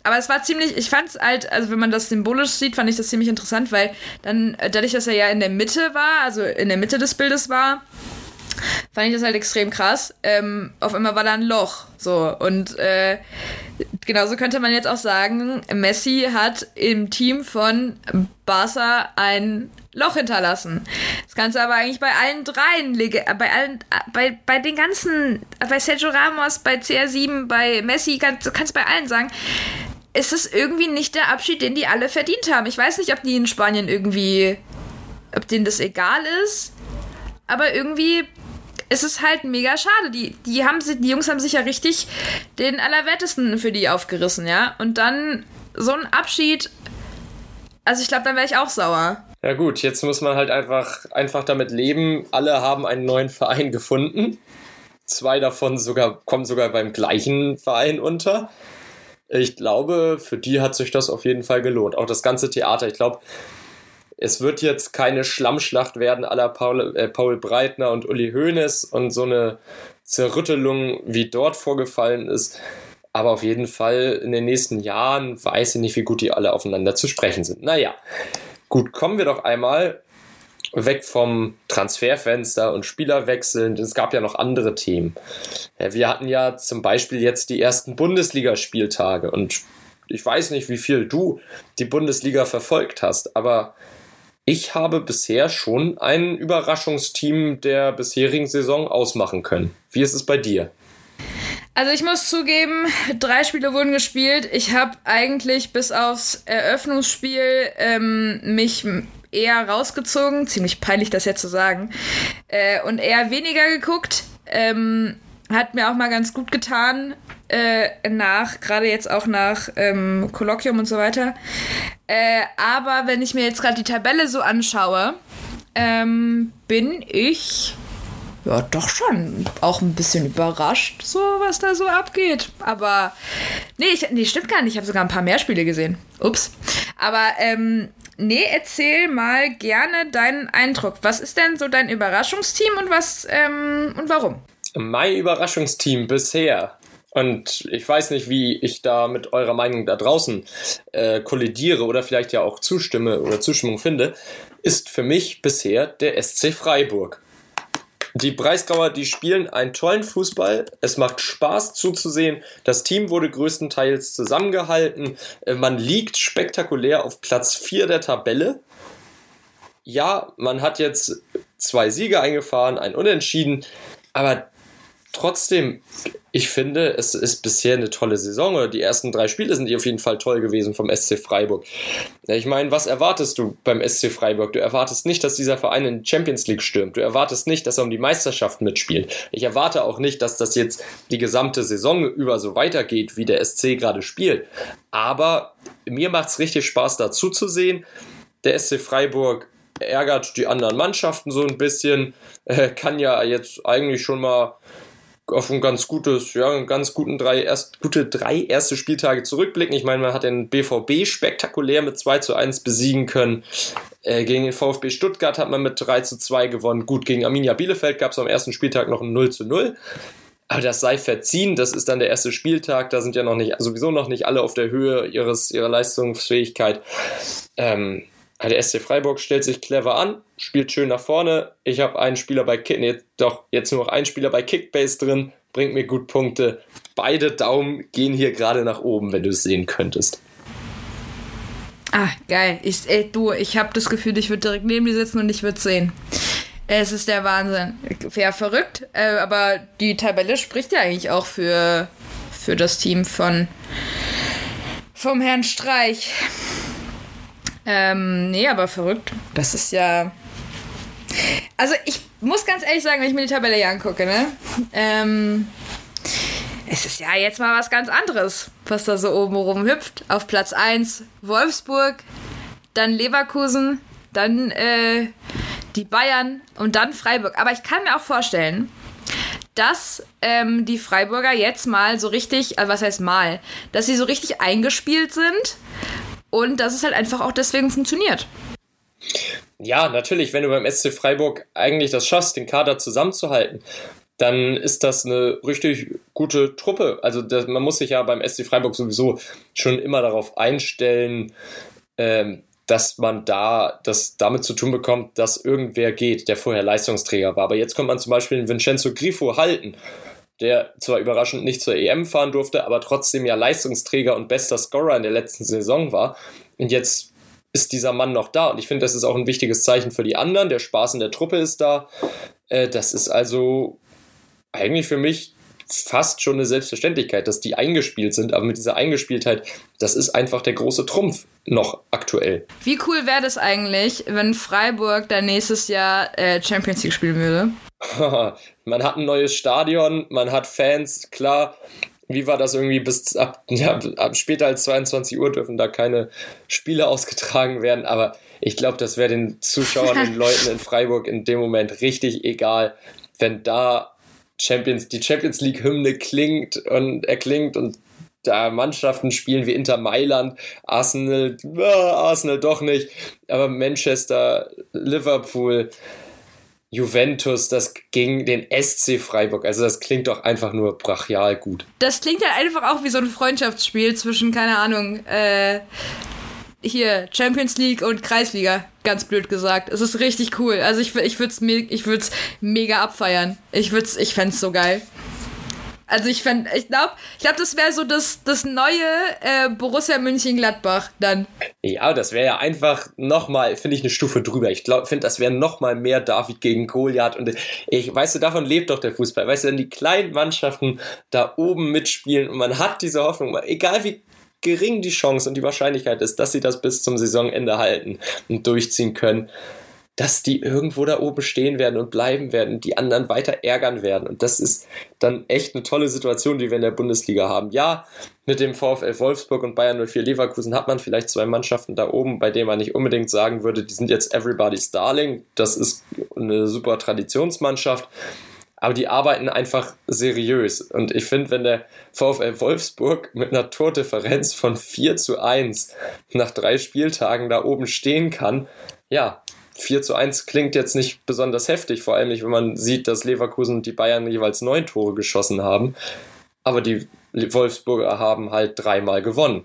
aber es war ziemlich, ich fand es halt, also wenn man das symbolisch sieht, fand ich das ziemlich interessant, weil dann, dadurch, dass er ja in der Mitte war, also in der Mitte des Bildes war, fand ich das halt extrem krass. Ähm, auf einmal war da ein Loch. So. Und äh, genauso könnte man jetzt auch sagen, Messi hat im Team von Barca ein Loch hinterlassen. Das kannst du aber eigentlich bei allen dreien, bei allen, bei, bei den ganzen, bei Sergio Ramos, bei CR7, bei Messi, kannst, du kannst bei allen sagen, ist es irgendwie nicht der Abschied, den die alle verdient haben. Ich weiß nicht, ob die in Spanien irgendwie, ob denen das egal ist, aber irgendwie es ist halt mega schade. Die, die, haben, die Jungs haben sich ja richtig den Allerwertesten für die aufgerissen, ja. Und dann so ein Abschied. Also ich glaube, dann wäre ich auch sauer. Ja gut, jetzt muss man halt einfach, einfach damit leben. Alle haben einen neuen Verein gefunden. Zwei davon sogar, kommen sogar beim gleichen Verein unter. Ich glaube, für die hat sich das auf jeden Fall gelohnt. Auch das ganze Theater. Ich glaube, es wird jetzt keine Schlammschlacht werden aller Paul, äh, Paul Breitner und Uli Hoeneß und so eine Zerrüttelung, wie dort vorgefallen ist. Aber auf jeden Fall in den nächsten Jahren weiß ich nicht, wie gut die alle aufeinander zu sprechen sind. Naja, gut, kommen wir doch einmal weg vom Transferfenster und Spielerwechseln. Es gab ja noch andere Themen. Wir hatten ja zum Beispiel jetzt die ersten Bundesligaspieltage und ich weiß nicht, wie viel du die Bundesliga verfolgt hast, aber ich habe bisher schon ein Überraschungsteam der bisherigen Saison ausmachen können. Wie ist es bei dir? Also ich muss zugeben, drei Spiele wurden gespielt. Ich habe eigentlich bis aufs Eröffnungsspiel ähm, mich eher rausgezogen. Ziemlich peinlich, das jetzt zu sagen. Äh, und eher weniger geguckt. Ähm, hat mir auch mal ganz gut getan äh, nach, gerade jetzt auch nach ähm, Kolloquium und so weiter. Äh, aber wenn ich mir jetzt gerade die Tabelle so anschaue, ähm, bin ich ja doch schon auch ein bisschen überrascht, so was da so abgeht. Aber nee, ich, nee stimmt gar nicht. Ich habe sogar ein paar mehr Spiele gesehen. Ups. Aber ähm, nee, erzähl mal gerne deinen Eindruck. Was ist denn so dein Überraschungsteam und was ähm, und warum? Mein Überraschungsteam bisher und ich weiß nicht, wie ich da mit eurer Meinung da draußen äh, kollidiere oder vielleicht ja auch zustimme oder Zustimmung finde, ist für mich bisher der SC Freiburg. Die Breisgauer, die spielen einen tollen Fußball. Es macht Spaß zuzusehen. Das Team wurde größtenteils zusammengehalten. Äh, man liegt spektakulär auf Platz 4 der Tabelle. Ja, man hat jetzt zwei Siege eingefahren, ein Unentschieden. Aber trotzdem, ich finde, es ist bisher eine tolle Saison. Die ersten drei Spiele sind auf jeden Fall toll gewesen vom SC Freiburg. Ich meine, was erwartest du beim SC Freiburg? Du erwartest nicht, dass dieser Verein in die Champions League stürmt. Du erwartest nicht, dass er um die Meisterschaft mitspielt. Ich erwarte auch nicht, dass das jetzt die gesamte Saison über so weitergeht, wie der SC gerade spielt. Aber mir macht es richtig Spaß, dazu zu sehen. Der SC Freiburg ärgert die anderen Mannschaften so ein bisschen, äh, kann ja jetzt eigentlich schon mal auf ein ganz gutes, ja, einen ganz guten drei, erst, gute drei erste Spieltage zurückblicken. Ich meine, man hat den BVB spektakulär mit 2 zu 1 besiegen können. Äh, gegen den VfB Stuttgart hat man mit 3 zu 2 gewonnen. Gut, gegen Arminia Bielefeld gab es am ersten Spieltag noch ein 0 zu 0. Aber das sei verziehen, das ist dann der erste Spieltag, da sind ja noch nicht, sowieso noch nicht alle auf der Höhe ihres, ihrer Leistungsfähigkeit. Ähm, der SC Freiburg stellt sich clever an, spielt schön nach vorne. Ich habe einen Spieler bei Kick, nee, doch jetzt nur noch einen Spieler bei Kickbase drin, bringt mir gut Punkte. Beide Daumen gehen hier gerade nach oben, wenn du es sehen könntest. Ah, geil. Ich, ey, du, ich habe das Gefühl, ich würde direkt neben dir sitzen und ich würde sehen. Es ist der Wahnsinn. Wäre verrückt, äh, aber die Tabelle spricht ja eigentlich auch für, für das Team von vom Herrn Streich. Ähm, nee, aber verrückt. Das ist ja. Also ich muss ganz ehrlich sagen, wenn ich mir die Tabelle hier angucke, ne? Ähm, es ist ja jetzt mal was ganz anderes, was da so oben rum hüpft. Auf Platz 1 Wolfsburg, dann Leverkusen, dann äh, die Bayern und dann Freiburg. Aber ich kann mir auch vorstellen, dass ähm, die Freiburger jetzt mal so richtig, also was heißt mal, dass sie so richtig eingespielt sind und dass es halt einfach auch deswegen funktioniert. Ja, natürlich, wenn du beim SC Freiburg eigentlich das schaffst, den Kader zusammenzuhalten, dann ist das eine richtig gute Truppe. Also das, man muss sich ja beim SC Freiburg sowieso schon immer darauf einstellen, ähm, dass man da das damit zu tun bekommt, dass irgendwer geht, der vorher Leistungsträger war. Aber jetzt kommt man zum Beispiel den Vincenzo Grifo halten, der zwar überraschend nicht zur EM fahren durfte, aber trotzdem ja Leistungsträger und bester Scorer in der letzten Saison war. Und jetzt ist dieser Mann noch da. Und ich finde, das ist auch ein wichtiges Zeichen für die anderen. Der Spaß in der Truppe ist da. Äh, das ist also eigentlich für mich fast schon eine Selbstverständlichkeit, dass die eingespielt sind, aber mit dieser Eingespieltheit, das ist einfach der große Trumpf noch aktuell. Wie cool wäre das eigentlich, wenn Freiburg dann nächstes Jahr äh, Champions League spielen würde? man hat ein neues Stadion, man hat Fans, klar. Wie war das irgendwie bis ab, ja, ab später als 22 Uhr dürfen da keine Spiele ausgetragen werden, aber ich glaube, das wäre den Zuschauern, den Leuten in Freiburg in dem Moment richtig egal, wenn da Champions, die Champions League Hymne klingt und erklingt und da Mannschaften spielen wie Inter Mailand, Arsenal, äh, Arsenal doch nicht, aber Manchester, Liverpool, Juventus, das gegen den SC Freiburg. Also das klingt doch einfach nur brachial gut. Das klingt ja einfach auch wie so ein Freundschaftsspiel zwischen, keine Ahnung, äh, hier Champions League und Kreisliga, ganz blöd gesagt. Es ist richtig cool. Also ich, ich würde es ich würd's mega abfeiern. Ich ich fände so geil. Also ich fände, ich glaube, ich glaube, das wäre so das, das neue äh, Borussia München-Gladbach dann. Ja, das wäre ja einfach nochmal, finde ich, eine Stufe drüber. Ich glaube, finde, das wäre nochmal mehr David gegen Goliath. Und ich, weißt du, davon lebt doch der Fußball. Weißt du, wenn die kleinen Mannschaften da oben mitspielen und man hat diese Hoffnung, egal wie gering die Chance und die Wahrscheinlichkeit ist, dass sie das bis zum Saisonende halten und durchziehen können, dass die irgendwo da oben stehen werden und bleiben werden, die anderen weiter ärgern werden. Und das ist dann echt eine tolle Situation, die wir in der Bundesliga haben. Ja, mit dem VfL Wolfsburg und Bayern 04 Leverkusen hat man vielleicht zwei Mannschaften da oben, bei denen man nicht unbedingt sagen würde, die sind jetzt everybody's darling. Das ist eine super Traditionsmannschaft aber die arbeiten einfach seriös. Und ich finde, wenn der VfL Wolfsburg mit einer Tordifferenz von 4 zu 1 nach drei Spieltagen da oben stehen kann, ja, 4 zu 1 klingt jetzt nicht besonders heftig, vor allem nicht, wenn man sieht, dass Leverkusen und die Bayern jeweils neun Tore geschossen haben. Aber die Wolfsburger haben halt dreimal gewonnen.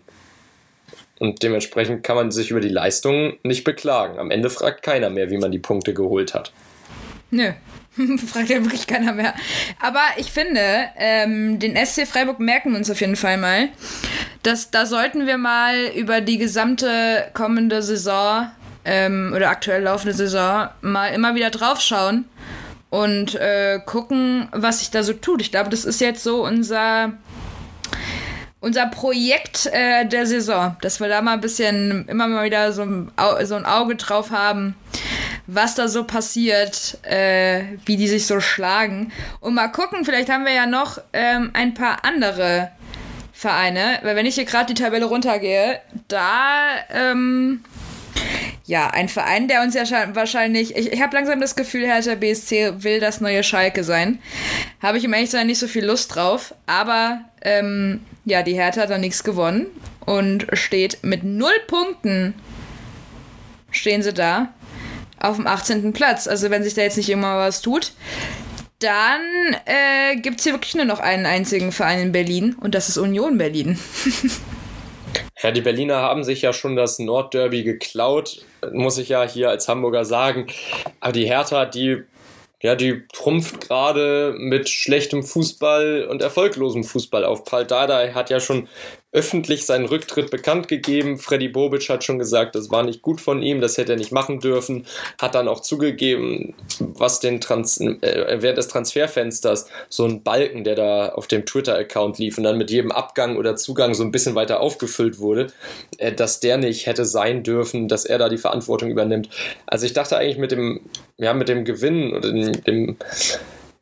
Und dementsprechend kann man sich über die Leistungen nicht beklagen. Am Ende fragt keiner mehr, wie man die Punkte geholt hat. Nö, Fragt ja wirklich keiner mehr. Aber ich finde, ähm, den SC Freiburg merken wir uns auf jeden Fall mal. Dass, da sollten wir mal über die gesamte kommende Saison ähm, oder aktuell laufende Saison mal immer wieder draufschauen und äh, gucken, was sich da so tut. Ich glaube, das ist jetzt so unser unser Projekt äh, der Saison, dass wir da mal ein bisschen immer mal wieder so, so ein Auge drauf haben, was da so passiert, äh, wie die sich so schlagen. Und mal gucken, vielleicht haben wir ja noch ähm, ein paar andere Vereine, weil wenn ich hier gerade die Tabelle runtergehe, da ähm, ja, ein Verein, der uns ja wahrscheinlich, ich, ich habe langsam das Gefühl, Hertha BSC will das neue Schalke sein. Habe ich im ehrlich sein nicht so viel Lust drauf, aber ähm, ja, die Hertha hat da nichts gewonnen und steht mit null Punkten stehen sie da auf dem 18. Platz. Also wenn sich da jetzt nicht immer was tut, dann äh, gibt es hier wirklich nur noch einen einzigen Verein in Berlin und das ist Union Berlin. Ja, die Berliner haben sich ja schon das Nordderby geklaut, muss ich ja hier als Hamburger sagen. Aber die Hertha, die ja, die trumpft gerade mit schlechtem Fußball und erfolglosem Fußball auf. Paul Dardai hat ja schon öffentlich seinen Rücktritt bekannt gegeben. Freddy Bobic hat schon gesagt, das war nicht gut von ihm, das hätte er nicht machen dürfen. Hat dann auch zugegeben, was den Trans äh, während des Transferfensters so ein Balken, der da auf dem Twitter-Account lief und dann mit jedem Abgang oder Zugang so ein bisschen weiter aufgefüllt wurde, äh, dass der nicht hätte sein dürfen, dass er da die Verantwortung übernimmt. Also ich dachte eigentlich mit dem, ja, mit dem Gewinn oder dem, dem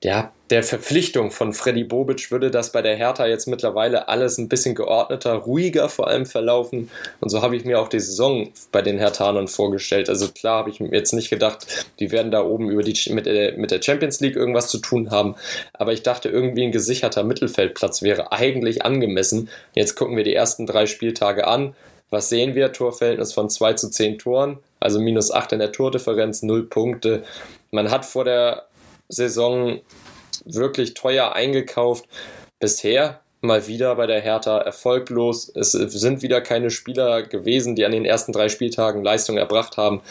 ja, der Verpflichtung von Freddy Bobic würde das bei der Hertha jetzt mittlerweile alles ein bisschen geordneter, ruhiger vor allem verlaufen. Und so habe ich mir auch die Saison bei den Herthanern vorgestellt. Also klar habe ich mir jetzt nicht gedacht, die werden da oben über die, mit, der, mit der Champions League irgendwas zu tun haben. Aber ich dachte, irgendwie ein gesicherter Mittelfeldplatz wäre eigentlich angemessen. Jetzt gucken wir die ersten drei Spieltage an. Was sehen wir? Torverhältnis von 2 zu 10 Toren, also minus 8 in der Tordifferenz, 0 Punkte. Man hat vor der Saison wirklich teuer eingekauft. Bisher mal wieder bei der Hertha erfolglos. Es sind wieder keine Spieler gewesen, die an den ersten drei Spieltagen Leistung erbracht haben.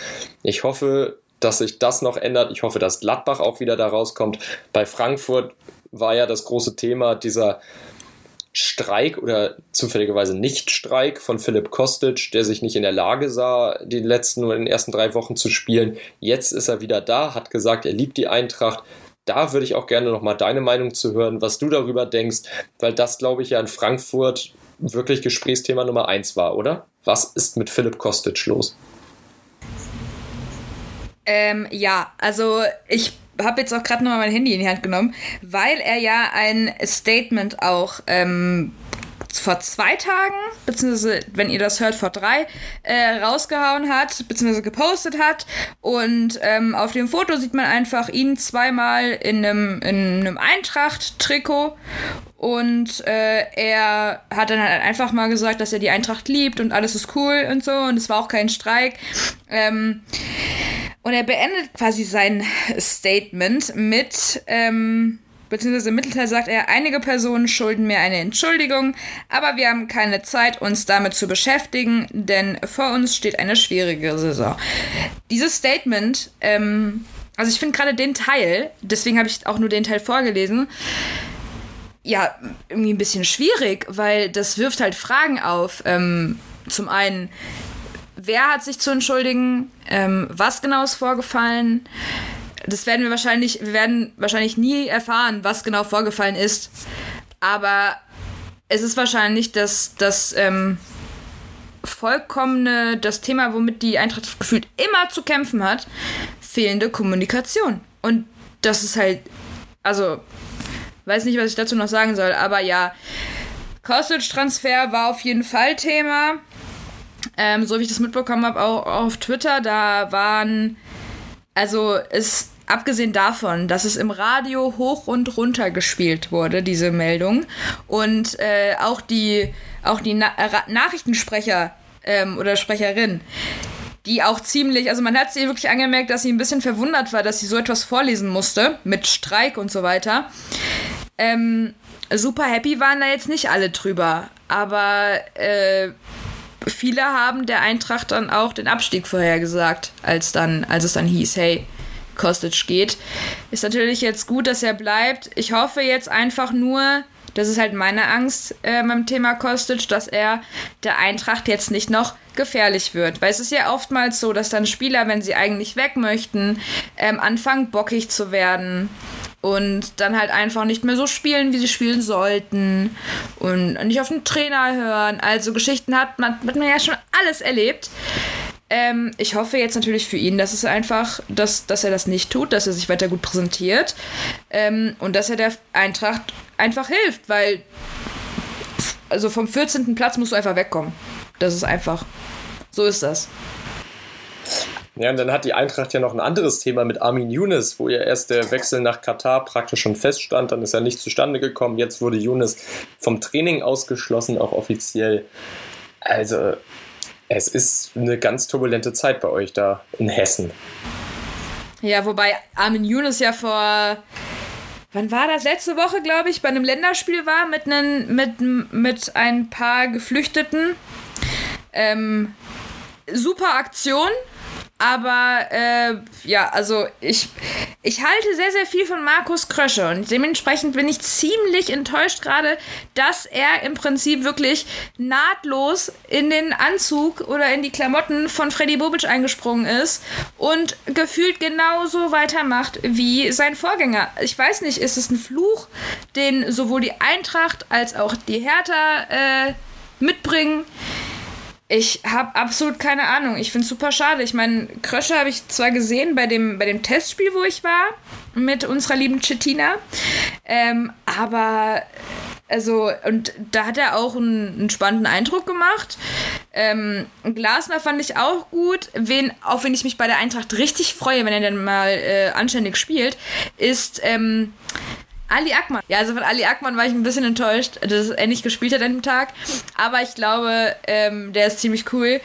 Ich hoffe, dass sich das noch ändert. Ich hoffe, dass Gladbach auch wieder da rauskommt. Bei Frankfurt war ja das große Thema dieser Streik oder zufälligerweise Nicht-Streik von Philipp Kostic, der sich nicht in der Lage sah, die letzten oder den ersten drei Wochen zu spielen. Jetzt ist er wieder da, hat gesagt, er liebt die Eintracht. Da würde ich auch gerne nochmal deine Meinung zu hören, was du darüber denkst, weil das, glaube ich, ja in Frankfurt wirklich Gesprächsthema Nummer eins war, oder? Was ist mit Philipp Kostic los? Ähm, ja, also ich habe jetzt auch gerade nochmal mein Handy in die Hand genommen, weil er ja ein Statement auch ähm, vor zwei Tagen, beziehungsweise wenn ihr das hört, vor drei, äh, rausgehauen hat, beziehungsweise gepostet hat. Und ähm, auf dem Foto sieht man einfach ihn zweimal in einem, in einem Eintracht-Trikot. Und äh, er hat dann halt einfach mal gesagt, dass er die Eintracht liebt und alles ist cool und so. Und es war auch kein Streik. Ähm, und er beendet quasi sein Statement mit, ähm, beziehungsweise im Mittelteil sagt er, einige Personen schulden mir eine Entschuldigung, aber wir haben keine Zeit, uns damit zu beschäftigen, denn vor uns steht eine schwierige Saison. Dieses Statement, ähm, also ich finde gerade den Teil, deswegen habe ich auch nur den Teil vorgelesen, ja, irgendwie ein bisschen schwierig, weil das wirft halt Fragen auf. Ähm, zum einen, wer hat sich zu entschuldigen, ähm, was genau ist vorgefallen. Das werden wir wahrscheinlich, wir werden wahrscheinlich nie erfahren, was genau vorgefallen ist. Aber es ist wahrscheinlich das, das ähm, vollkommene, das Thema, womit die Eintracht gefühlt immer zu kämpfen hat, fehlende Kommunikation. Und das ist halt, also, weiß nicht, was ich dazu noch sagen soll, aber ja, Kostic-Transfer war auf jeden Fall Thema ähm, so wie ich das mitbekommen habe, auch auf Twitter, da waren, also es abgesehen davon, dass es im Radio hoch und runter gespielt wurde, diese Meldung, und äh, auch die, auch die Na Nachrichtensprecher ähm, oder Sprecherin, die auch ziemlich, also man hat sie wirklich angemerkt, dass sie ein bisschen verwundert war, dass sie so etwas vorlesen musste, mit Streik und so weiter. Ähm, super happy waren da jetzt nicht alle drüber, aber äh, viele haben der Eintracht dann auch den Abstieg vorhergesagt, als dann, als es dann hieß, hey, Kostic geht. Ist natürlich jetzt gut, dass er bleibt. Ich hoffe jetzt einfach nur, das ist halt meine Angst äh, beim Thema Kostic, dass er der Eintracht jetzt nicht noch gefährlich wird. Weil es ist ja oftmals so, dass dann Spieler, wenn sie eigentlich weg möchten, ähm, anfangen bockig zu werden und dann halt einfach nicht mehr so spielen, wie sie spielen sollten und nicht auf den Trainer hören. Also Geschichten hat man, hat man ja schon alles erlebt. Ähm, ich hoffe jetzt natürlich für ihn, dass es einfach, dass, dass er das nicht tut, dass er sich weiter gut präsentiert ähm, und dass er der Eintracht einfach hilft, weil also vom 14. Platz musst du einfach wegkommen. Das ist einfach. So ist das. Ja, und dann hat die Eintracht ja noch ein anderes Thema mit Armin Younes, wo ja erst der Wechsel nach Katar praktisch schon feststand, dann ist er nicht zustande gekommen. Jetzt wurde Younes vom Training ausgeschlossen, auch offiziell. Also, es ist eine ganz turbulente Zeit bei euch da in Hessen. Ja, wobei Armin Younes ja vor wann war das? Letzte Woche, glaube ich, bei einem Länderspiel war mit, einen, mit, mit ein paar Geflüchteten Ähm, super Aktion, aber äh, ja, also ich, ich halte sehr, sehr viel von Markus Krösche und dementsprechend bin ich ziemlich enttäuscht gerade, dass er im Prinzip wirklich nahtlos in den Anzug oder in die Klamotten von Freddy Bobic eingesprungen ist und gefühlt genauso weitermacht wie sein Vorgänger. Ich weiß nicht, ist es ein Fluch, den sowohl die Eintracht als auch die Hertha äh, mitbringen? Ich habe absolut keine Ahnung. Ich finde es super schade. Ich meine, Krösche habe ich zwar gesehen bei dem, bei dem Testspiel, wo ich war, mit unserer lieben Chetina, ähm, aber also, und da hat er auch einen, einen spannenden Eindruck gemacht. Ähm, Glasner fand ich auch gut. Wen, auf wen ich mich bei der Eintracht richtig freue, wenn er dann mal äh, anständig spielt, ist ähm, Ali Akman. Ja, also von Ali Akman war ich ein bisschen enttäuscht, dass er nicht gespielt hat an dem Tag. Aber ich glaube, ähm, der ist ziemlich cool.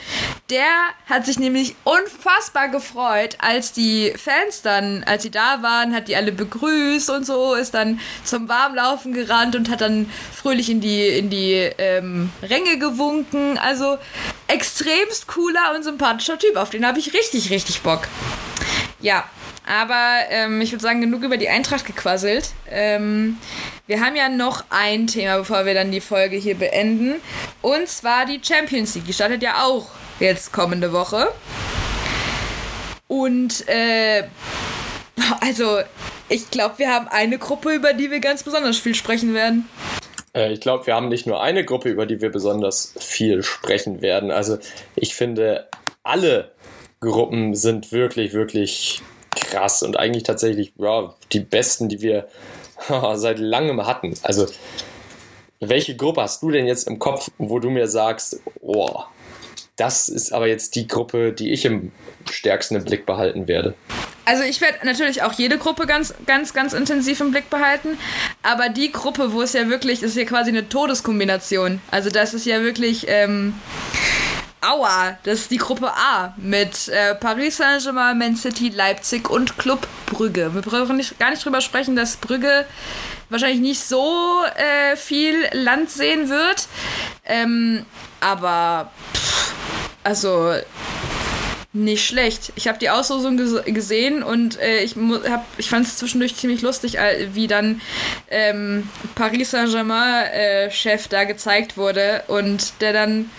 Der hat sich nämlich unfassbar gefreut, als die Fans dann, als sie da waren, hat die alle begrüßt und so, ist dann zum Warmlaufen gerannt und hat dann fröhlich in die, in die ähm, Ränge gewunken. Also extremst cooler und sympathischer Typ. Auf den habe ich richtig, richtig Bock. Ja, aber ähm, ich würde sagen, genug über die Eintracht gequasselt. Ähm, wir haben ja noch ein Thema, bevor wir dann die Folge hier beenden. Und zwar die Champions League. Die startet ja auch jetzt kommende Woche. Und äh, also, ich glaube, wir haben eine Gruppe, über die wir ganz besonders viel sprechen werden. Äh, ich glaube, wir haben nicht nur eine Gruppe, über die wir besonders viel sprechen werden. Also ich finde, alle Gruppen sind wirklich, wirklich krass und eigentlich tatsächlich ja, die besten, die wir seit langem hatten. Also, welche Gruppe hast du denn jetzt im Kopf, wo du mir sagst, oh, das ist aber jetzt die Gruppe, die ich im stärksten im Blick behalten werde? Also ich werde natürlich auch jede Gruppe ganz, ganz, ganz intensiv im Blick behalten. Aber die Gruppe, wo es ja wirklich, ist ja quasi eine Todeskombination. Also das ist ja wirklich, ähm, Aua, das ist die Gruppe A mit äh, Paris Saint-Germain, Man City, Leipzig und Club Brügge. Wir brauchen nicht, gar nicht drüber sprechen, dass Brügge wahrscheinlich nicht so äh, viel Land sehen wird. Ähm, aber, pff, also, nicht schlecht. Ich habe die Auslosung ges gesehen und äh, ich, ich fand es zwischendurch ziemlich lustig, wie dann ähm, Paris Saint-Germain-Chef äh, da gezeigt wurde und der dann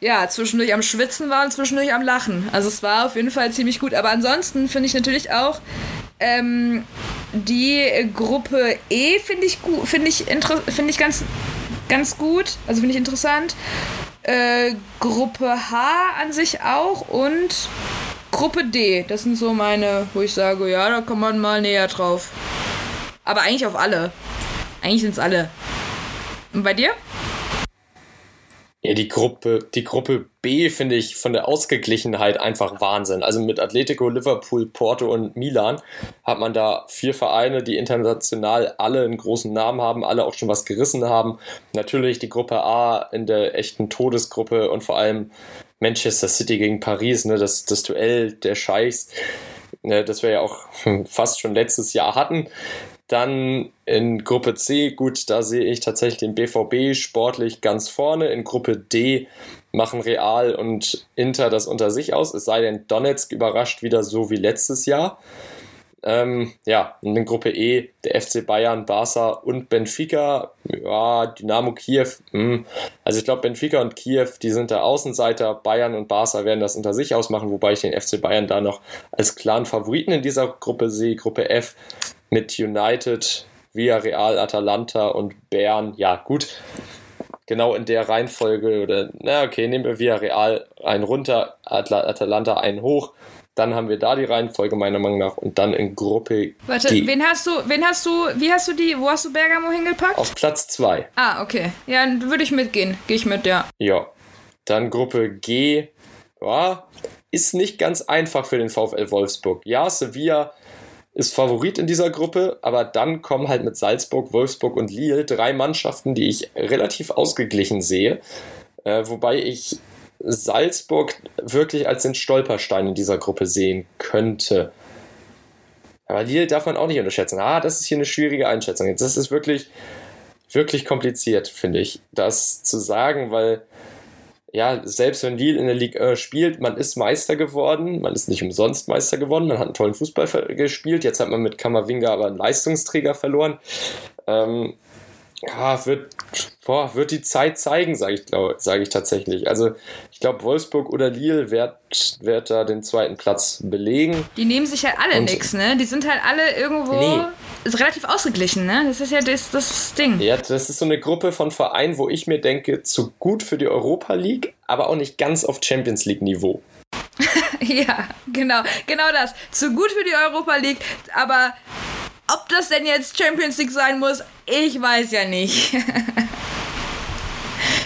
ja, zwischendurch am Schwitzen war und zwischendurch am Lachen. Also es war auf jeden Fall ziemlich gut. Aber ansonsten finde ich natürlich auch ähm, die Gruppe E finde ich gut, finde ich, find ich ganz, ganz gut. Also finde ich interessant. Äh, Gruppe H an sich auch und Gruppe D. Das sind so meine, wo ich sage, ja, da kommt man mal näher drauf. Aber eigentlich auf alle. Eigentlich sind es alle. Und bei dir? Ja, die Gruppe, die Gruppe B finde ich von der Ausgeglichenheit einfach Wahnsinn. Also mit Atletico, Liverpool, Porto und Milan hat man da vier Vereine, die international alle einen großen Namen haben, alle auch schon was gerissen haben. Natürlich die Gruppe A in der echten Todesgruppe und vor allem Manchester City gegen Paris, ne, das, das Duell der Scheichs, ne, das wir ja auch fast schon letztes Jahr hatten. Dann in Gruppe C, gut, da sehe ich tatsächlich den BVB sportlich ganz vorne. In Gruppe D machen Real und Inter das unter sich aus, es sei denn, Donetsk überrascht wieder so wie letztes Jahr. Ähm, ja, in Gruppe E der FC Bayern, Barca und Benfica. Ja, Dynamo Kiew. Mh. Hm. Also ich glaube, Benfica und Kiew, die sind der Außenseiter. Bayern und Barca werden das unter sich ausmachen, wobei ich den FC Bayern da noch als klaren Favoriten in dieser Gruppe sehe. Gruppe F mit United, Villarreal, Atalanta und Bern. Ja, gut. Genau in der Reihenfolge oder, na okay, nehmen wir Villarreal einen runter, Atla Atalanta einen hoch. Dann haben wir da die Reihenfolge meiner Meinung nach und dann in Gruppe Warte, G. wen hast du, wen hast du, wie hast du die, wo hast du Bergamo hingepackt? Auf Platz 2. Ah, okay. Ja, würde ich mitgehen. Gehe ich mit, ja. Ja. Dann Gruppe G. Ja, ist nicht ganz einfach für den VfL Wolfsburg. Ja, Sevilla ist Favorit in dieser Gruppe, aber dann kommen halt mit Salzburg, Wolfsburg und Lille drei Mannschaften, die ich relativ ausgeglichen sehe. Äh, wobei ich Salzburg wirklich als den Stolperstein in dieser Gruppe sehen könnte. Aber Lille darf man auch nicht unterschätzen. Ah, das ist hier eine schwierige Einschätzung. Das ist wirklich, wirklich kompliziert, finde ich, das zu sagen, weil ja, selbst wenn Lille in der Ligue 1 spielt, man ist Meister geworden, man ist nicht umsonst Meister geworden, man hat einen tollen Fußball gespielt, jetzt hat man mit Kammerwinger aber einen Leistungsträger verloren. Ähm, ja, wird, boah, wird die Zeit zeigen, sage ich, sag ich tatsächlich. Also ich glaube, Wolfsburg oder Lille wird, wird da den zweiten Platz belegen. Die nehmen sich halt alle nichts, ne? Die sind halt alle irgendwo nee. Relativ ausgeglichen, ne? Das ist ja das, das Ding. Ja, das ist so eine Gruppe von Vereinen, wo ich mir denke, zu gut für die Europa League, aber auch nicht ganz auf Champions League Niveau. ja, genau, genau das. Zu gut für die Europa League, aber ob das denn jetzt Champions League sein muss, ich weiß ja nicht.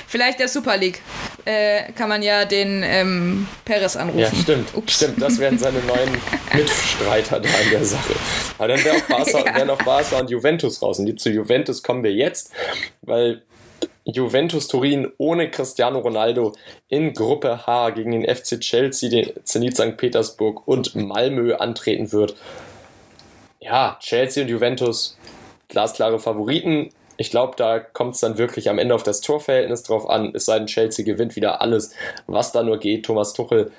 Vielleicht der Super League. Äh, kann man ja den ähm, Perez anrufen. Ja, stimmt. Ups. Stimmt, das wären seine neuen Mitstreiter da in der Sache. Aber dann wären auch, Barca, ja. wären auch Barca und Juventus raus. Und zu Juventus kommen wir jetzt, weil Juventus Turin ohne Cristiano Ronaldo in Gruppe H gegen den FC Chelsea, den Zenit St. Petersburg und Malmö antreten wird ja, Chelsea und Juventus, glasklare Favoriten. Ich glaube, da kommt es dann wirklich am Ende auf das Torverhältnis drauf an. Es sei denn, Chelsea gewinnt wieder alles, was da nur geht. Thomas Tuchel,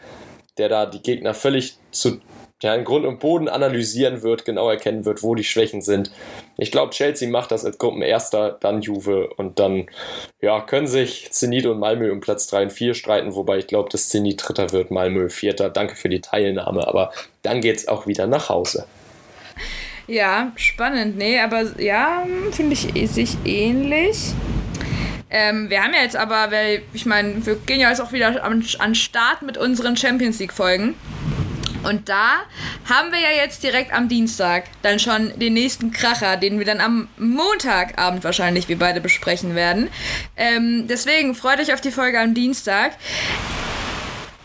der da die Gegner völlig zu ja, in Grund und Boden analysieren wird, genau erkennen wird, wo die Schwächen sind. Ich glaube, Chelsea macht das als Gruppenerster, dann Juve und dann ja, können sich Zenit und Malmö um Platz 3 und 4 streiten, wobei ich glaube, dass Zenit Dritter wird, Malmö Vierter. Danke für die Teilnahme, aber dann geht es auch wieder nach Hause. Ja, spannend. Nee, aber ja, finde ich sich ähnlich. Ähm, wir haben ja jetzt aber, weil ich meine, wir gehen ja jetzt auch wieder an, an Start mit unseren Champions League-Folgen. Und da haben wir ja jetzt direkt am Dienstag dann schon den nächsten Kracher, den wir dann am Montagabend wahrscheinlich wir beide besprechen werden. Ähm, deswegen freut euch auf die Folge am Dienstag.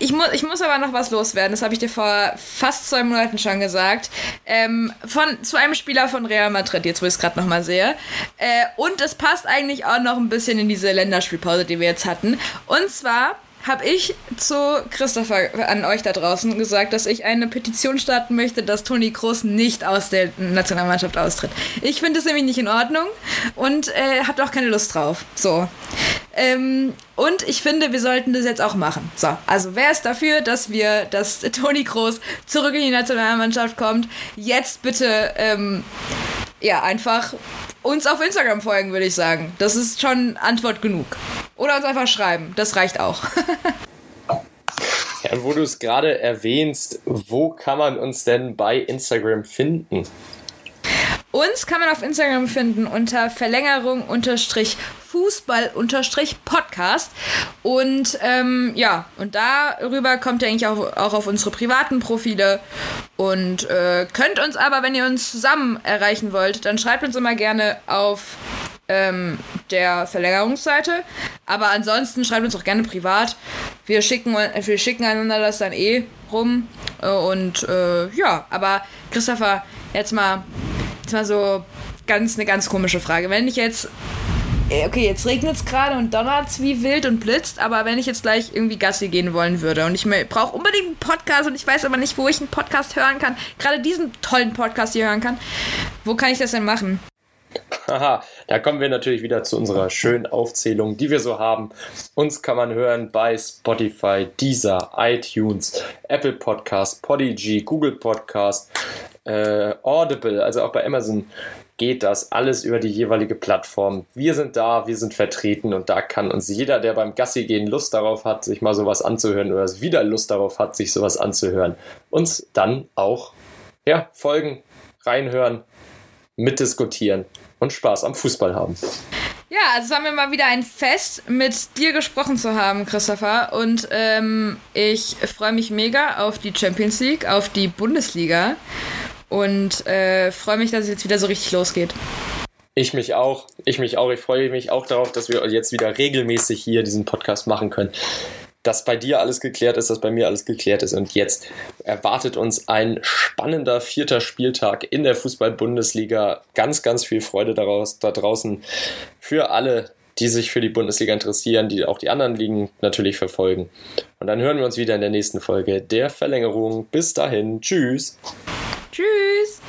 Ich, mu ich muss aber noch was loswerden, das habe ich dir vor fast zwei Monaten schon gesagt. Ähm, von, zu einem Spieler von Real Madrid, jetzt wo ich es gerade nochmal sehe. Äh, und es passt eigentlich auch noch ein bisschen in diese Länderspielpause, die wir jetzt hatten. Und zwar habe ich zu Christopher an euch da draußen gesagt, dass ich eine Petition starten möchte, dass Toni Kroos nicht aus der Nationalmannschaft austritt. Ich finde es nämlich nicht in Ordnung und äh, habe auch keine Lust drauf. So. Ähm, und ich finde, wir sollten das jetzt auch machen. So, also wer ist dafür, dass wir, dass Toni Kroos zurück in die Nationalmannschaft kommt? Jetzt bitte, ähm, ja, einfach uns auf Instagram folgen, würde ich sagen. Das ist schon Antwort genug. Oder uns einfach schreiben. Das reicht auch. ja, wo du es gerade erwähnst, wo kann man uns denn bei Instagram finden? Uns kann man auf Instagram finden unter Verlängerung unterstrich Fußball-Podcast. Und ähm, ja, und darüber kommt ihr eigentlich auch, auch auf unsere privaten Profile. Und äh, könnt uns aber, wenn ihr uns zusammen erreichen wollt, dann schreibt uns immer gerne auf ähm, der Verlängerungsseite. Aber ansonsten schreibt uns auch gerne privat. Wir schicken, wir schicken einander das dann eh rum. Und äh, ja, aber Christopher, jetzt mal, jetzt mal so ganz eine ganz komische Frage. Wenn ich jetzt äh, okay, jetzt regnet es gerade und donnert es wie wild und blitzt, aber wenn ich jetzt gleich irgendwie Gassi gehen wollen würde und ich brauche unbedingt einen Podcast und ich weiß aber nicht, wo ich einen Podcast hören kann, gerade diesen tollen Podcast hier hören kann, wo kann ich das denn machen? Haha, da kommen wir natürlich wieder zu unserer schönen Aufzählung, die wir so haben. Uns kann man hören bei Spotify, Deezer, iTunes, Apple Podcast, Podigy, Google Podcast, äh, Audible, also auch bei Amazon geht das alles über die jeweilige Plattform. Wir sind da, wir sind vertreten und da kann uns jeder, der beim Gassi gehen Lust darauf hat, sich mal sowas anzuhören oder wieder Lust darauf hat, sich sowas anzuhören, uns dann auch ja, folgen, reinhören, mitdiskutieren und Spaß am Fußball haben. Ja, also es war mir mal wieder ein Fest, mit dir gesprochen zu haben, Christopher. Und ähm, ich freue mich mega auf die Champions League, auf die Bundesliga und äh, freue mich, dass es jetzt wieder so richtig losgeht. Ich mich auch. Ich mich auch. Ich freue mich auch darauf, dass wir jetzt wieder regelmäßig hier diesen Podcast machen können. Dass bei dir alles geklärt ist, dass bei mir alles geklärt ist. Und jetzt erwartet uns ein spannender vierter Spieltag in der Fußball-Bundesliga. Ganz, ganz viel Freude daraus, da draußen für alle, die sich für die Bundesliga interessieren, die auch die anderen Ligen natürlich verfolgen. Und dann hören wir uns wieder in der nächsten Folge der Verlängerung. Bis dahin. Tschüss. Tschüss.